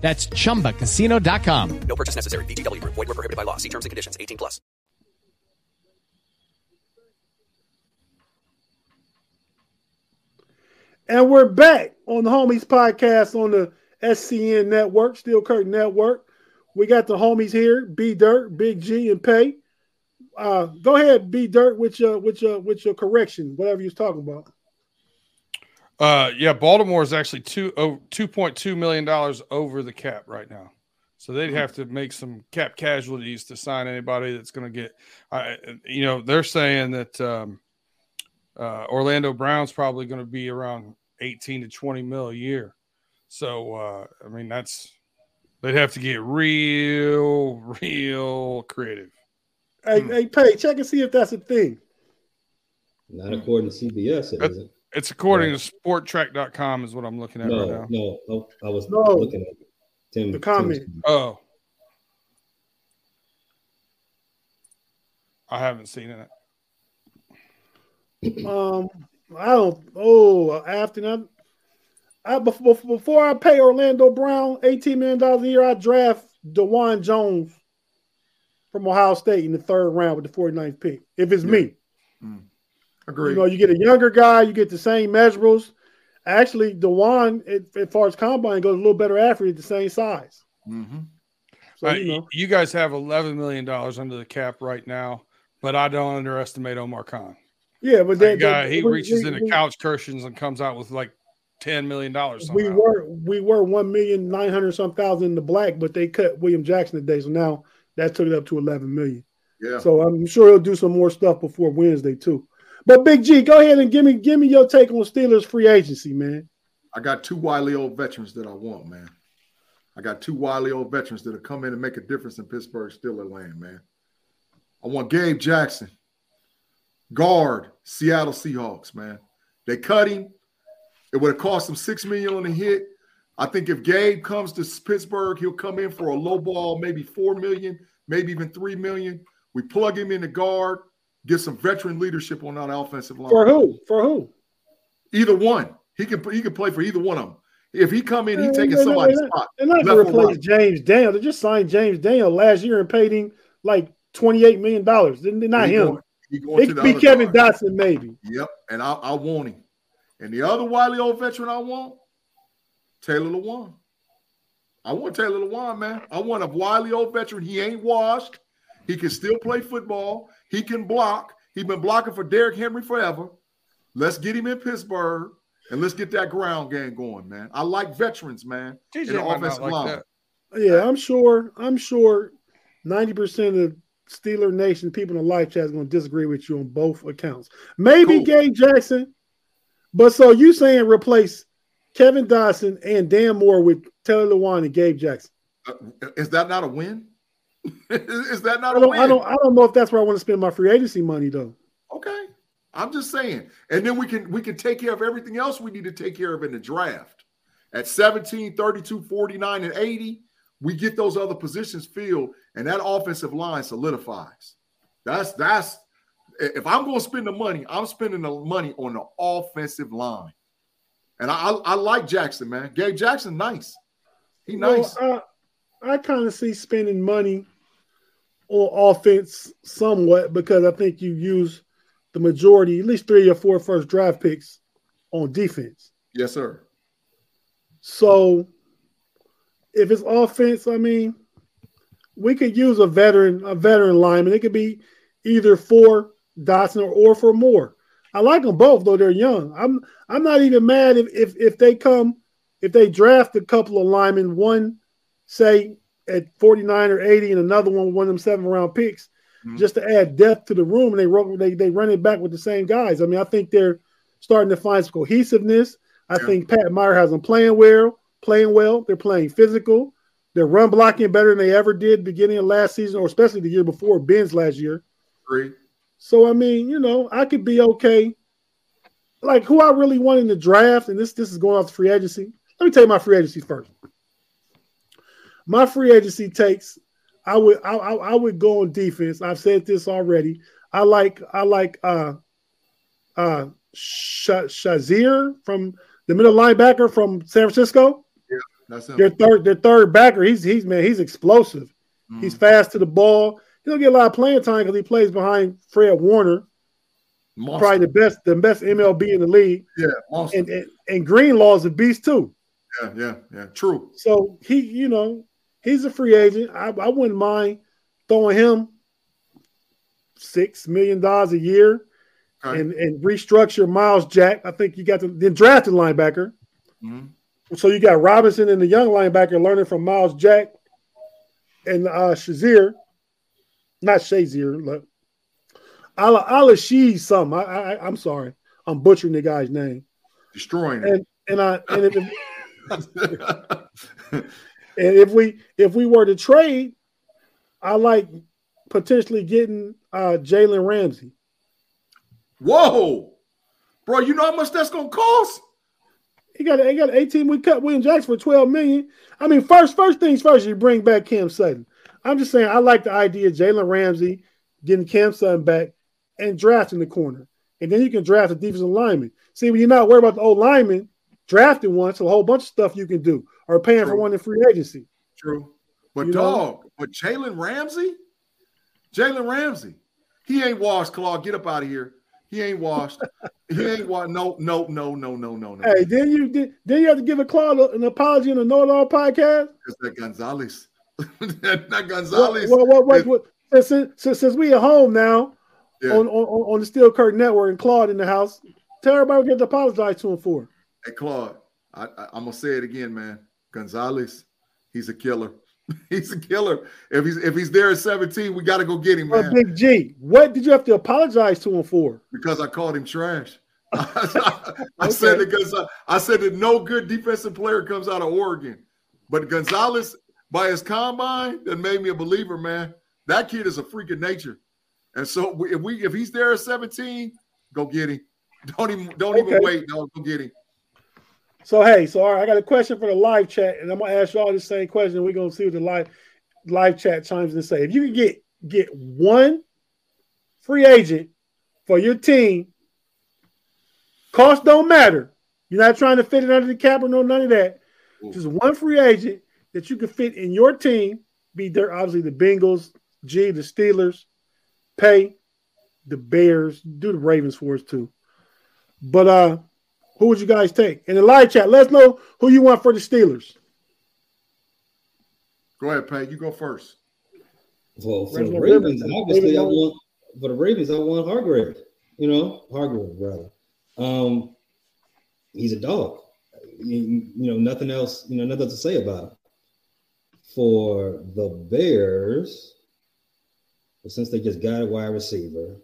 That's ChumbaCasino.com. No purchase necessary. VGW. Void were prohibited by law. See terms and conditions. 18 plus. And we're back on the Homies podcast on the SCN network, Steel Curtain Network. We got the homies here, B Dirt, Big G, and Pay. Uh, go ahead, B Dirt, with your with your with your correction, whatever you're talking about. Uh, yeah, Baltimore is actually two oh, two point two million dollars over the cap right now, so they'd have to make some cap casualties to sign anybody that's going to get. Uh, you know, they're saying that um, uh, Orlando Brown's probably going to be around eighteen to twenty mil a year. So uh, I mean, that's they'd have to get real, real creative. Hey, hmm. hey, Pay, check and see if that's a thing. Not according to CBS, it isn't. It's according to spotrac.com is what I'm looking at no, right now. No, no, I was no. looking at Tim. The comment. Tim's. Oh. I haven't seen it. Um, I don't. Oh, after that, I before, before I pay Orlando Brown eighteen million dollars a year, I draft Dawand Jones from Ohio State in the third round with the 49th pick. If it's yeah. me, mm. Agreed. You know, you get a younger guy, you get the same measurables. Actually, Dawand, as far as combine goes, a little better athlete, the same size. Mm-hmm. So, uh, you, know. you guys have eleven million dollars under the cap right now, but I don't underestimate Omar Khan. Yeah, but that guy he we, reaches we, into we, couch cushions and comes out with like ten million dollars. We were we were one million nine hundred some thousand in the black, but they cut William Jackson today, so now that took it up to eleven million. Yeah. So I'm sure he'll do some more stuff before Wednesday too. But Big G, go ahead and give me give me your take on Steelers free agency, man. I got two wily old veterans that I want, man. I got two wily old veterans that'll come in and make a difference in Pittsburgh Steelers land, man. I want Gabe Jackson, guard, Seattle Seahawks, man. They cut him. It would have cost them six million on the hit. I think if Gabe comes to Pittsburgh, he'll come in for a low ball, maybe four million, maybe even three million. We plug him in the guard get some veteran leadership on that offensive line. For who? For who? Either one. He can he can play for either one of them. If he come in, he taking somebody's they're, spot. They're not going to replace right. James Daniel. They just signed James Daniel last year and paid him like twenty eight million dollars. They're not he him. Going, he going it could be Kevin guard. Dotson, maybe. Yep, and I, I want him. And the other wily old veteran I want, Taylor Lewan. I want Taylor Lewan, man. I want a wily old veteran. He ain't washed. He can still play football. He can block. He's been blocking for Derrick Henry forever. Let's get him in Pittsburgh and let's get that ground game going, man. I like veterans, man. TJ in the offensive like line. That. Yeah, I'm sure. I'm sure 90% of Steeler Nation people in the live chat is going to disagree with you on both accounts. Maybe cool. Gabe Jackson, but so you saying replace Kevin Dotson and Dan Moore with Taylor Lewan and Gabe Jackson? Uh, is that not a win? Is that not I don't, I don't I don't know if that's where I want to spend my free agency money though. Okay. I'm just saying. And then we can we can take care of everything else we need to take care of in the draft. At 17, 32, 49, and 80, we get those other positions filled, and that offensive line solidifies. That's that's if I'm going to spend the money, I'm spending the money on the offensive line. And I, I, I like Jackson, man. Gabe Jackson, nice. He nice. Well, uh, I kind of see spending money on offense somewhat because I think you use the majority, at least three or four first draft picks on defense. Yes, sir. So if it's offense, I mean, we could use a veteran, a veteran lineman. It could be either for Dotson or, or for Moore. I like them both, though they're young. I'm I'm not even mad if if if they come if they draft a couple of linemen, one say at 49 or 80 and another one with one of them seven round picks, mm-hmm. just to add depth to the room, and they run they they run it back with the same guys. I mean, I think they're starting to find some cohesiveness. I yeah. think Pat Meyer has them playing well, playing well. They're playing physical. They're run blocking better than they ever did beginning of last season, or especially the year before Ben's last year. Great. So I mean, you know, I could be okay. Like who I really want in the draft, and this this is going off the free agency. Let me tell you my free agency first. My free agency takes, I would I, I, I would go on defense. I've said this already. I like I like uh uh Shazier from the middle linebacker from San Francisco. Yeah, that's him. Their third their third backer. He's he's man, he's explosive. Mm-hmm. He's fast to the ball. He'll get a lot of playing time because he plays behind Fred Warner. Monster. Probably the best, the best MLB in the league. Yeah, and, and, and Greenlaw is a beast too. Yeah, yeah, yeah. True. So he, you know, he's a free agent. I, I wouldn't mind throwing him six million dollars a year okay. and, and restructure Myles Jack. I think you got the then drafted linebacker. Mm-hmm. So you got Robinson and the young linebacker learning from Myles Jack and uh Shazier not Shazier. Look, Ala Ala She something. I, I I'm sorry. I'm butchering the guy's name. Destroying and, And I and if, and if we if we were to trade, I like potentially getting uh Jalen Ramsey. Whoa, bro! You know how much that's gonna cost? He got he got 18. We cut William Jackson for 12 million. I mean, first first things first, you bring back Cam Sutton. I'm just saying I like the idea of Jalen Ramsey getting Cam Sutton back and drafting the corner. And then you can draft a defensive lineman. See, when you're not worried about the old lineman, drafting one, so a whole bunch of stuff you can do, or paying True. for one in free agency. True. But you dog, know? but Jalen Ramsey, Jalen Ramsey, he ain't washed, Claude. Get up out of here. He ain't washed. he ain't washed. No, no, no, no, no, no, no. Hey, then you did then you have to give a Claude an apology on the Know It All podcast? Because that Gonzalez. not Gonzalez. What, what, what, what, since, since, since we at home now yeah. on, on, on the Steel Curtain Network and Claude in the house, tell everybody we get to apologize to him for. Hey, Claude, I, I, I'm going to say it again, man. Gonzalez, he's a killer. he's a killer. If he's if he's there at 17, we got to go get him, oh, man. Big G, what did you have to apologize to him for? Because I called him trash. I, okay. said that I said that no good defensive player comes out of Oregon, but Gonzalez by his combine that made me a believer, man. That kid is a freak of nature. And so if we if he's there at 17, go get him. Don't even don't okay. even wait. No, go get him. So hey, so all right, I got a question for the live chat, and I'm gonna ask you all the same question. We're gonna see what the live live chat chimes in say. If you can get get one free agent for your team, cost don't matter. You're not trying to fit it under the cap or no none of that. Ooh. Just one free agent that you can fit in your team, be there obviously the Bengals, G, the Steelers, pay the Bears, do the Ravens for us too. But uh who would you guys take? In the live chat, let us know who you want for the Steelers. Go ahead, Pay. You go first. Well, for the Ravens, obviously I want for the Ravens, I want Hargrave. You know, Hargrave rather. Um, he's a dog. You, you know, nothing else. You know, nothing to say about him for the Bears, since they just got a wide receiver,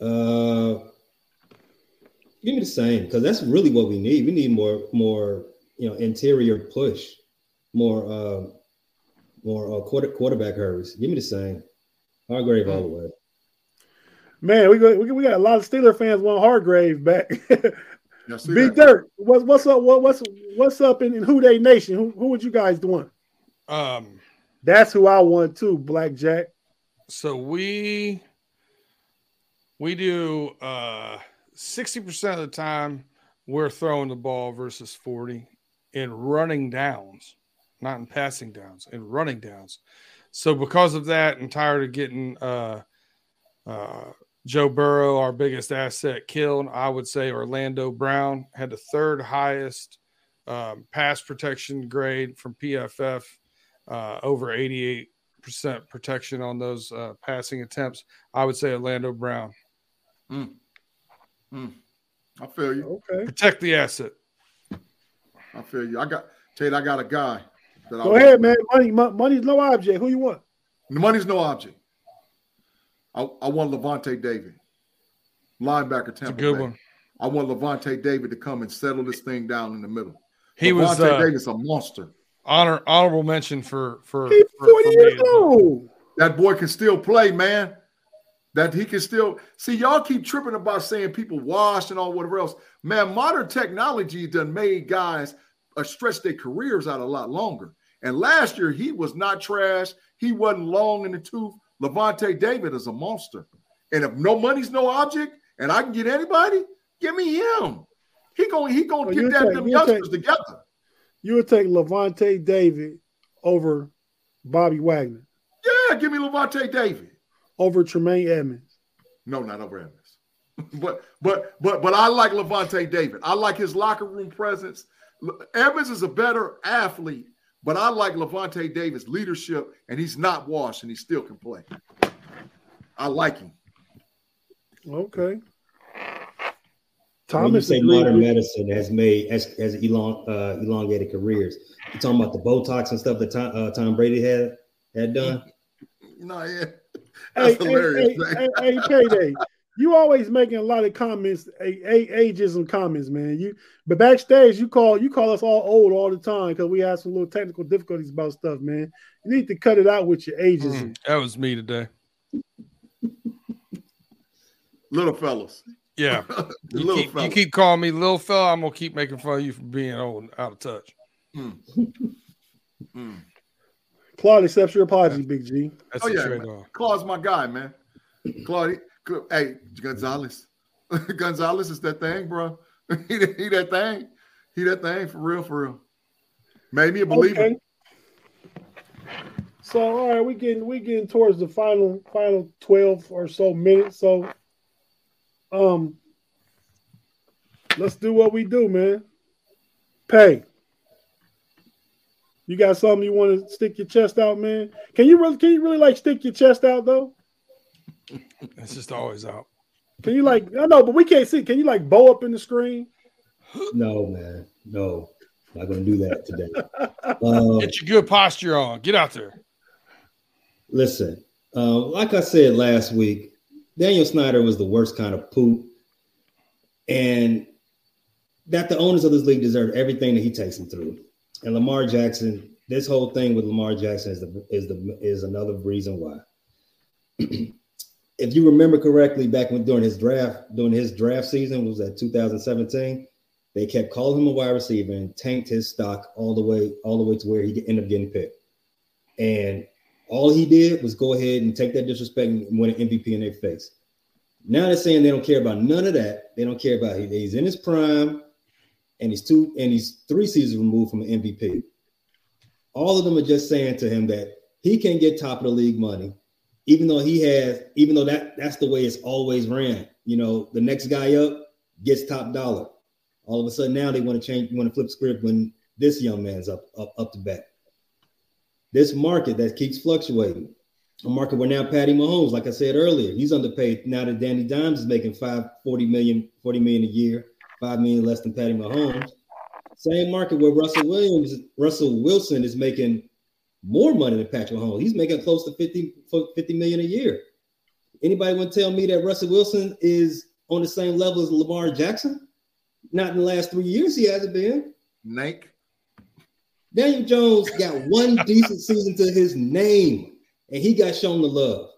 uh, give me the same because that's really what we need. We need more, more, you know, interior push, more, uh, more uh, quarter, quarterback hurries. Give me the same. Hargrave all the way. Man, we got we got a lot of Steeler fans want Hargrave back. Big Dirt, what, what's up? What, what's what's up in, in Who Dey Nation? Who, who would you guys want? Um, that's who I want too, Black Jack. So we we do uh 60% of the time we're throwing the ball versus 40 in running downs. not in passing downs, in running downs. So because of that, and tired of getting uh, uh, Joe Burrow, our biggest asset, killed, I would say Orlando Brown had the third highest um, pass protection grade from PFF, uh, over 88% protection on those uh, passing attempts. I would say Orlando Brown. Mm. Mm. I feel you. Okay. Protect the asset. I feel you. I got Tate. I got a guy. That I Go ahead, man. Money, money's no object. Who you want? The money's no object. I, I want Lavonte David, linebacker. Tampa good Bay. one. I want Lavonte David to come and settle this thing down in the middle. He was Lavonte uh, David's a monster. honor honorable mention for for, He's for, for 40 me years old. That boy can still play, man. That he can still see. Y'all keep tripping about saying people washed and all whatever else. Man, modern technology done made guys uh, stretch their careers out a lot longer. And last year he was not trash. He wasn't long in the tooth. Lavonte David is a monster. And if no money's no object, and I can get anybody, give me him. He gonna he gonna get that take- them you youngsters take- together. You would take Lavonte David over Bobby Wagner, Yeah, give me Lavonte David. Over Tremaine Edmunds. No, not over Evans. but but but but I like Lavonte David. I like his locker room presence. Le- Evans is a better athlete, but I like Lavonte Davis' leadership, and he's not washed and he still can play. I like him. Okay. when you say modern with- medicine has made has, has elong, uh, elongated careers. You talking about the Botox and stuff that Tom, uh, Tom Brady had had done? No, yeah. Hey, That's hey, hilarious. hey, hey, hey, payday. You always making a lot of comments, a, a, ageism comments, man. You but backstage you call you call us all old all the time because we have some little technical difficulties about stuff, man. You need to cut it out with your ageism. Mm, that was me today. Little fellas. Yeah. You little keep, you keep calling me little fella, I'm gonna keep making fun of you for being old and out of touch. Mm. Mm. Claude accepts your apology, Big G. That's Oh yeah, man. Claude's my guy, man. Claude, Cla- hey Gonzalez, Gonzalez is that thing, bro. he, that- he that thing, he that thing for real, for real. Made me a believer. Okay. So all right, we getting we getting towards the final final twelve or so minutes. So um let's do what we do, man. Pay. You got something you want to stick your chest out, man? Can you really can you really like stick your chest out though? It's just always out. Can you like I know, but we can't see. Can you like bow up in the screen? No, man, no, not gonna do that today. Um, Get your good posture on. Get out there. Listen, uh, like I said last week, Daniel Snyder was the worst kind of poop, and that the owners of this league deserve everything that he takes them through. And Lamar Jackson, this whole thing with Lamar Jackson is the is the is another reason why. if you remember correctly, back when during his draft during his draft season was that 2017, they kept calling him a wide receiver and tanked his stock all the way all the way to where he ended up getting picked. And all he did was go ahead and take that disrespect and win an MVP in their face. Now they're saying they don't care about none of that. They don't care about he, he's in his prime, and he's two and he's three seasons removed from MVP. All of them are just saying to him that he can get top of the league money, even though he has, even though that that's the way it's always ran. You know, the next guy up gets top dollar. All of a sudden now they want to change, want to flip script when this young man's up up up to bat this market that keeps fluctuating. A market where now Patty Mahomes, like I said earlier, he's underpaid. Now that Danny Dimes is making five, 40 million, 40 million a year, five million less than Patty Mahomes. Same market where Russell Williams, Russell Wilson is making more money than Patrick Mahomes. He's making close to 50, 50 million a year. Anybody want to tell me that Russell Wilson is on the same level as Lamar Jackson? Not in the last three years, he hasn't been. Nake. Daniel Jones got one decent season to his name, and he got shown the love.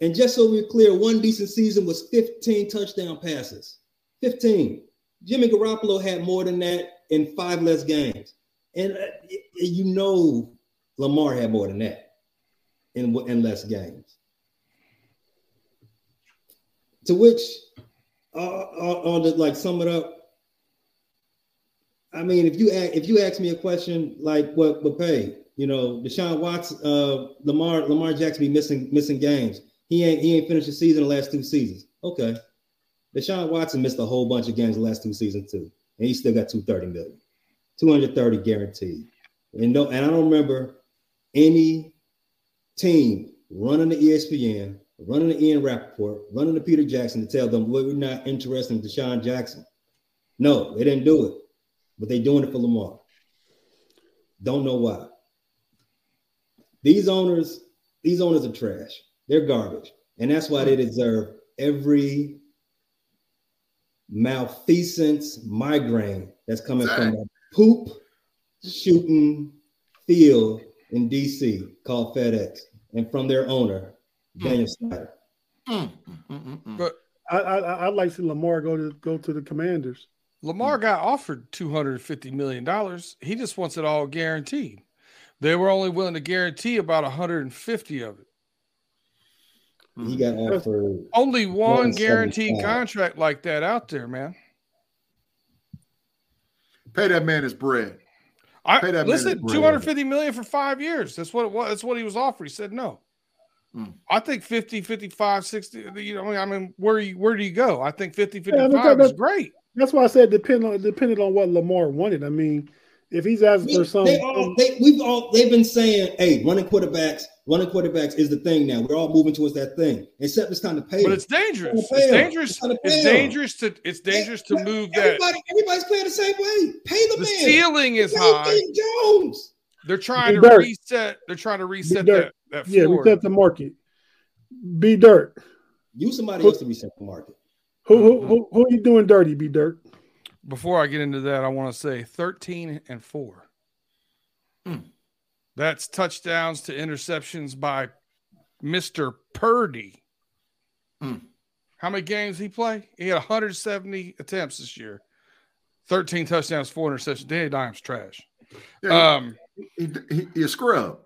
And just so we're clear, one decent season was 15 touchdown passes. 15. Jimmy Garoppolo had more than that in five less games. And uh, you know Lamar had more than that in, in less games. To which, uh, uh, on the like sum it up, I mean, if you ask, if you ask me a question like what what pay, You know, Deshaun Watson, uh, Lamar, Lamar Jackson be missing missing games. He ain't he ain't finished the season the last two seasons. Okay. Deshaun Watson missed a whole bunch of games the last two seasons too. And he still got 230 million. 230 guaranteed. And no, and I don't remember any team running the ESPN, running the Ian Rapoport, running the Peter Jackson to tell them we're not interested in Deshaun Jackson. No, they didn't do it, but they're doing it for Lamar. Don't know why. These owners, these owners are trash. They're garbage. And that's why they deserve every malfeasance migraine that's coming from a poop shooting field in DC called FedEx and from their owner, hmm. Daniel Snyder. Hmm, hmm, but I, I I'd like to see Lamar go to go to the Commanders. Lamar got offered two hundred fifty million dollars. He just wants it all guaranteed. They were only willing to guarantee about hundred and fifty of it. He got offered Only one guaranteed contract like that out there, man. Pay that man his bread. I Pay that listen, two hundred fifty million for five years. That's what it was. That's what he was offered. He said no. Hmm. I think 50, 55, 60. You know, I mean, where you where do you go? I think 50, Yeah, 55 mean, that- is that- great. That's why I said depend on depending on what Lamar wanted. I mean, if he's asking for something, They all, they, we've all they've been saying, "Hey, running quarterbacks, running quarterbacks is the thing now. We're all moving towards that thing." Except it's time to pay. But it's dangerous. It's It's time to pay 'em. dangerous. It's time to It's dangerous to it's dangerous to move that. Everybody, everybody's playing the same way. Pay the, The man. ceiling is Pay high. Dave Jones. They're trying Be to dirt. reset. They're trying to reset dirt. that that yeah, reset the market. B Dirt. Use somebody Who- else to reset the market. Who who who, who are you doing dirty? B Dirt. Before I get into that, I want to say 13 and 4. Hmm. That's touchdowns to interceptions by Mr. Purdy. Hmm. How many games he play? He had 170 attempts this year. 13 touchdowns, four interceptions. Danny Dimes trash. Yeah, Um, he, he, he a scrub.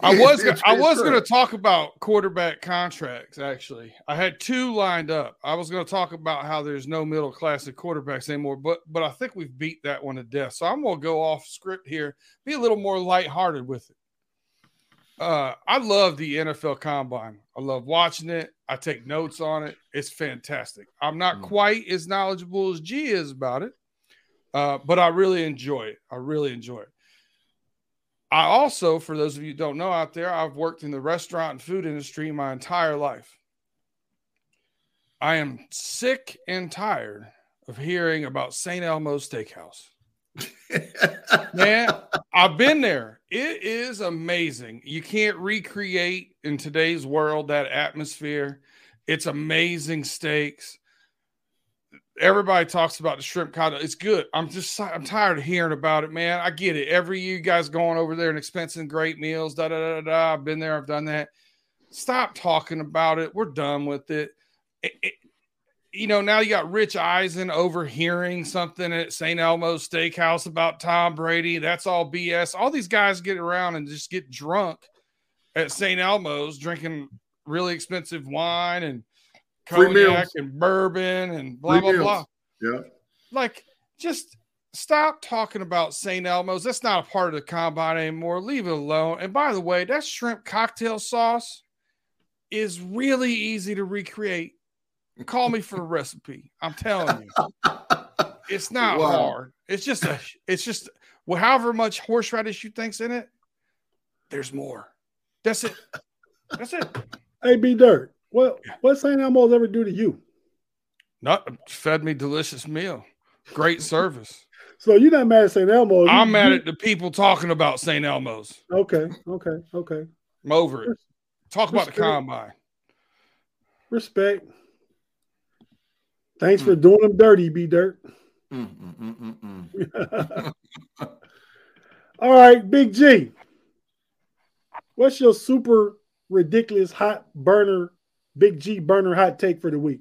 I was I was going to talk about quarterback contracts. Actually, I had two lined up. I was going to talk about how there's no middle class of quarterbacks anymore, but but I think we've beat that one to death. So I'm going to go off script here, be a little more lighthearted with it. Uh, I love the NFL Combine. I love watching it. I take notes on it. It's fantastic. I'm not quite as knowledgeable as G is about it, uh, but I really enjoy it. I really enjoy it. I also, for those of you who don't know out there, I've worked in the restaurant and food industry my entire life. I am sick and tired of hearing about St. Elmo's Steakhouse. Man, I've been there. It is amazing. You can't recreate in today's world that atmosphere. It's amazing steaks. Everybody talks about the shrimp cocktail. It's good. I'm just I'm tired of hearing about it, man. I get it. Every you guys going over there and expensing great meals. Da da da da. I've been there. I've done that. Stop talking about it. We're done with it. It- it- you know, now you got Rich Eisen overhearing something at St. Elmo's Steakhouse about Tom Brady. That's all BS. All these guys get around and just get drunk at St. Elmo's, drinking really expensive wine and cognac and bourbon and blah Free blah meals. blah. Yeah. Like, just stop talking about St. Elmo's. That's not a part of the combine anymore. Leave it alone. And by the way, that shrimp cocktail sauce is really easy to recreate. Call me for a recipe. I'm telling you. It's not Wow. hard. It's just a it's just well, however much horseradish you think's in it, there's more. That's it. That's it. A B dirt. What what St. Elmo's ever do to you? Not fed me delicious meal. Great service. So you're not mad at St. Elmo's. I'm You- mad at the people talking about St. Elmo's. Okay, okay, okay. I'm over it. Talk about the combine. Respect. Thanks for doing them dirty, B Dirt. Mm, mm, mm, mm, mm. All right, Big G. What's your super ridiculous hot burner, Big G burner hot take for the week?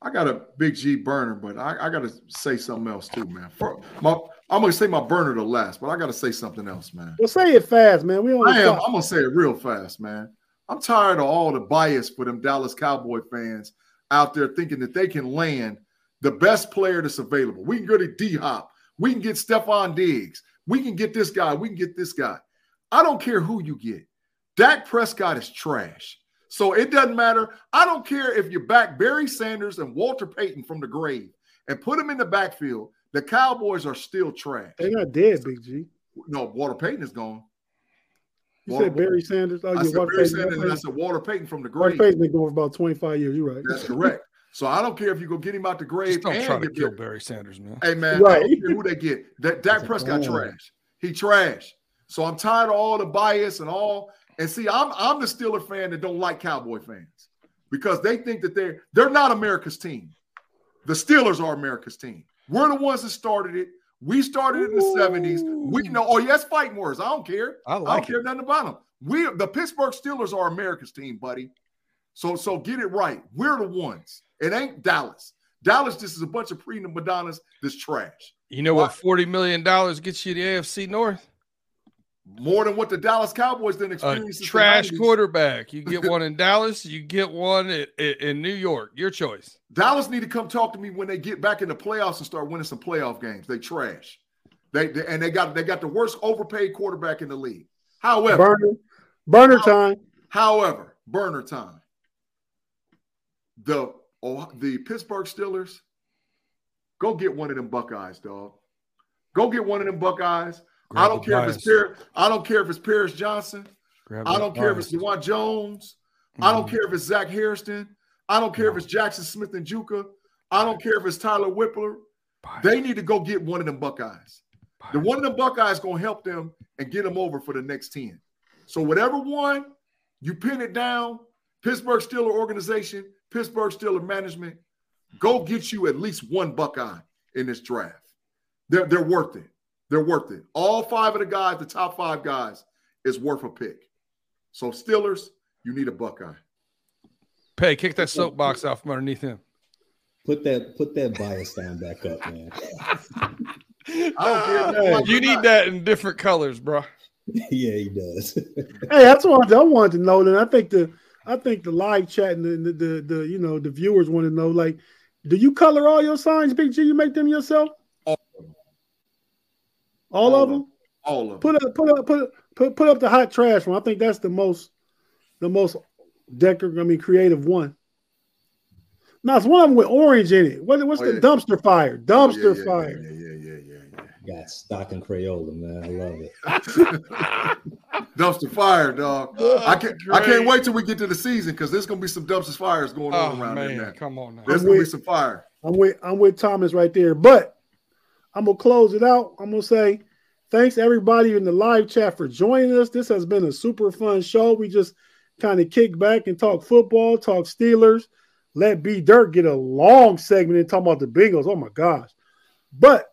I got a big G burner, but I, I got to say something else too, man. For my, I'm gonna say my burner to last, but I got to say something else, man. Well, say it fast, man. We only I am. talk- I'm gonna say it real fast, man. I'm tired of all the bias for them Dallas Cowboy fans out there thinking that they can land the best player that's available. We can go to D Hop. We can get Stefon Diggs. We can get this guy. We can get this guy. I don't care who you get. Dak Prescott is trash. So it doesn't matter. I don't care if you back Barry Sanders and Walter Payton from the grave and put them in the backfield. The Cowboys are still trash. They're not dead, Big G. No, Walter Payton is gone. You Walter- said Barry Sanders. Oh, I yeah, said Walter Barry Payton. Sanders and I Walter said Walter Payton from the Walter grave. Payton's been going for about 25 years. You're right. That's correct. So I don't care if you go get him out the grave. Just don't and try to get kill Barry- Barry Sanders, man. Hey man, I Right. don't care who they get. That Dak Prescott bad. trash. He trash. So I'm tired of all the bias and all. And see, I'm I'm the Steeler fan that don't like Cowboy fans because they think that they're they're not America's team. The Steelers are America's team. We're the ones that started it. We started it in the 70s. We know, oh, yes, fighting words. I don't care. I I like don't care nothing about them. We the Pittsburgh Steelers are America's team, buddy. So so get it right. We're the ones. It ain't Dallas. Dallas just is a bunch of prima madonnas that's trash. You know what? Forty million dollars gets you the AFC North. More than what the Dallas Cowboys didn't A experience. since the trash quarterback. You get one in Dallas. You get one in, in, in New York. Your choice. Dallas need to come talk to me when they get back in the playoffs and start winning some playoff games. They trash. They, they- and they got they got the worst overpaid quarterback in the league. However, Burner, burner time. However, burner time. The oh, the Pittsburgh Steelers, go get one of them Buckeyes, dog. Go get one of them Buckeyes. I don't care if it's bias. I don't care if it's Paris Johnson. Grab I don't care if it's bias. Dawand Jones. I don't Mhm. care if it's Zach Harrison. I don't care if it's Jaxon Smith-Njigba. I don't care if it's Tyler Whippler. They need to go get one of them Buckeyes. The one of them Buckeyes gonna help them and get them over for the next 10. So whatever one, you pin it down, Pittsburgh Steeler organization, Pittsburgh Steeler management, go get you at least one Buckeye in this draft. They're, they're worth it. They're worth it. All five of the guys, the top five guys, is worth a pick. So Steelers, you need a Buckeye. Pay, kick that soapbox out from underneath him. Put that put that bias down back up, man. I don't. Ah, you need that in different colors, bro. yeah, he does. Hey, that's what I wanted to know. And I think the I think the live chat and the, the the, the you know the viewers want to know like, do you color all your signs, Big G? You make them yourself? All, of them. All of them. Put up, put up, put up, put put up the hot trash one. I think that's the most, the most decor. I mean, creative one. No, it's one of them with orange in it. What, what's Oh, the yeah. dumpster fire? Oh, dumpster yeah, yeah, fire. Yeah, yeah, yeah, yeah, yeah. Got stock and Crayola, man. I love it. Dumpster fire, dog. Oh, I can't. I can't wait till we get to the season because there's gonna be some dumpster fires going Oh on around man, there. Man. come on now. There's I'm gonna be some fire. I'm with I'm with Thomas right there. But I'm gonna close it out. I'm gonna say thanks everybody in the live chat for joining us. This has been a super fun show. We just kind of kick back and talk football, talk Steelers. Let B Dirt get a long segment and talk about the Bengals. Oh my gosh! But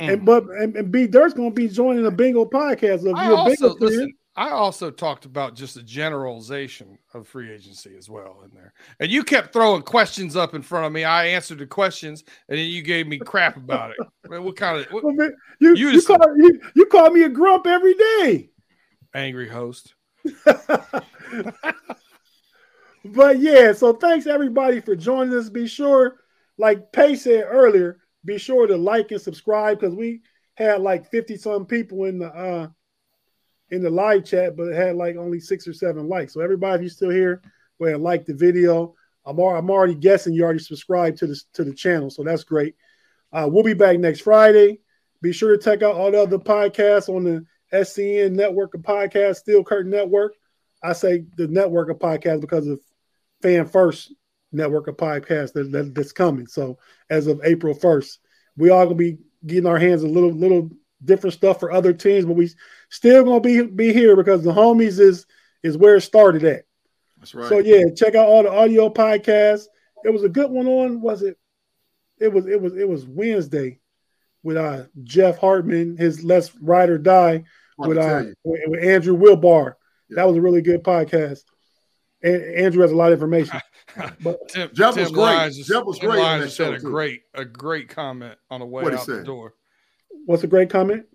Mm. and but and, and B Dirt's gonna be joining the Bengal podcast. So if I you're a also Bengal fan, listen. I also talked about just a generalization of free agency as well in there. And you kept throwing questions up in front of me. I answered the questions, and then you gave me crap about it. I mean, what kind of what, Well, man, you You you, call, you you call me a grump every day. angry host? But yeah, so thanks everybody for joining us. Be sure, like Pay said earlier, be sure to like and subscribe because we had like 50 some people in the uh in the live chat, but it had like only six or seven likes. So everybody, if you're still here, go ahead and like the video. I'm, I'm already guessing you already subscribed to the to the channel, so that's great. Uh, we'll be back next Friday. Be sure to check out all the other podcasts on the SCN network of podcasts, Steel Curtain Network. I say the network of podcasts because of Fan First network of podcasts that, that- that's coming. So as of April 1st, we all gonna be getting our hands a little little different stuff for other teams, but we still gonna be be here because the homies is is where it started at. That's right. So yeah, check out all the audio podcasts. It was a good one on. Was it? It was. It was. It was Wednesday with uh Jeff Hartman, his Let's Ride or Die with uh with, with Andrew Wilbar. Yeah. That was a really good podcast. And Andrew has a lot of information. But Tim, Jeff Tim was great. Lyons just- Jeff was Tim great on Lyons that just a too. great a great comment on the way What'd he out the door. What's a great comment?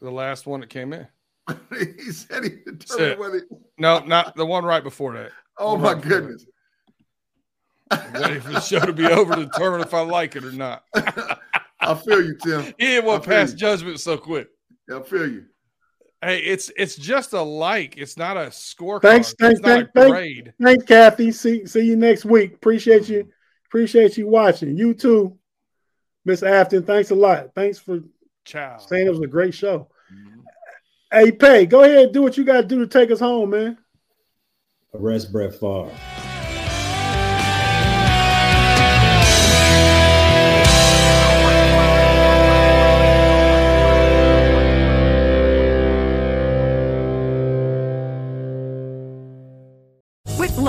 The last one that came in. he said he determined whether. No, not the one right before that. Oh my right goodness. Waiting for the show to be over to determine if I like it or not. I feel you, Tim. He didn't want to pass you. judgment so quick. I feel you. Hey, it's it's just a like. It's not a score. Thanks, thanks, thanks, thanks, thanks, Kathy. See, see you next week. Appreciate you. Mm-hmm. Appreciate you watching. You too, Miss Afton. Thanks a lot. Thanks for Ciao. saying it was a great show. Mm-hmm. Hey, Pay, go ahead and do what you got to do to take us home, man. Arrest Brett Favre.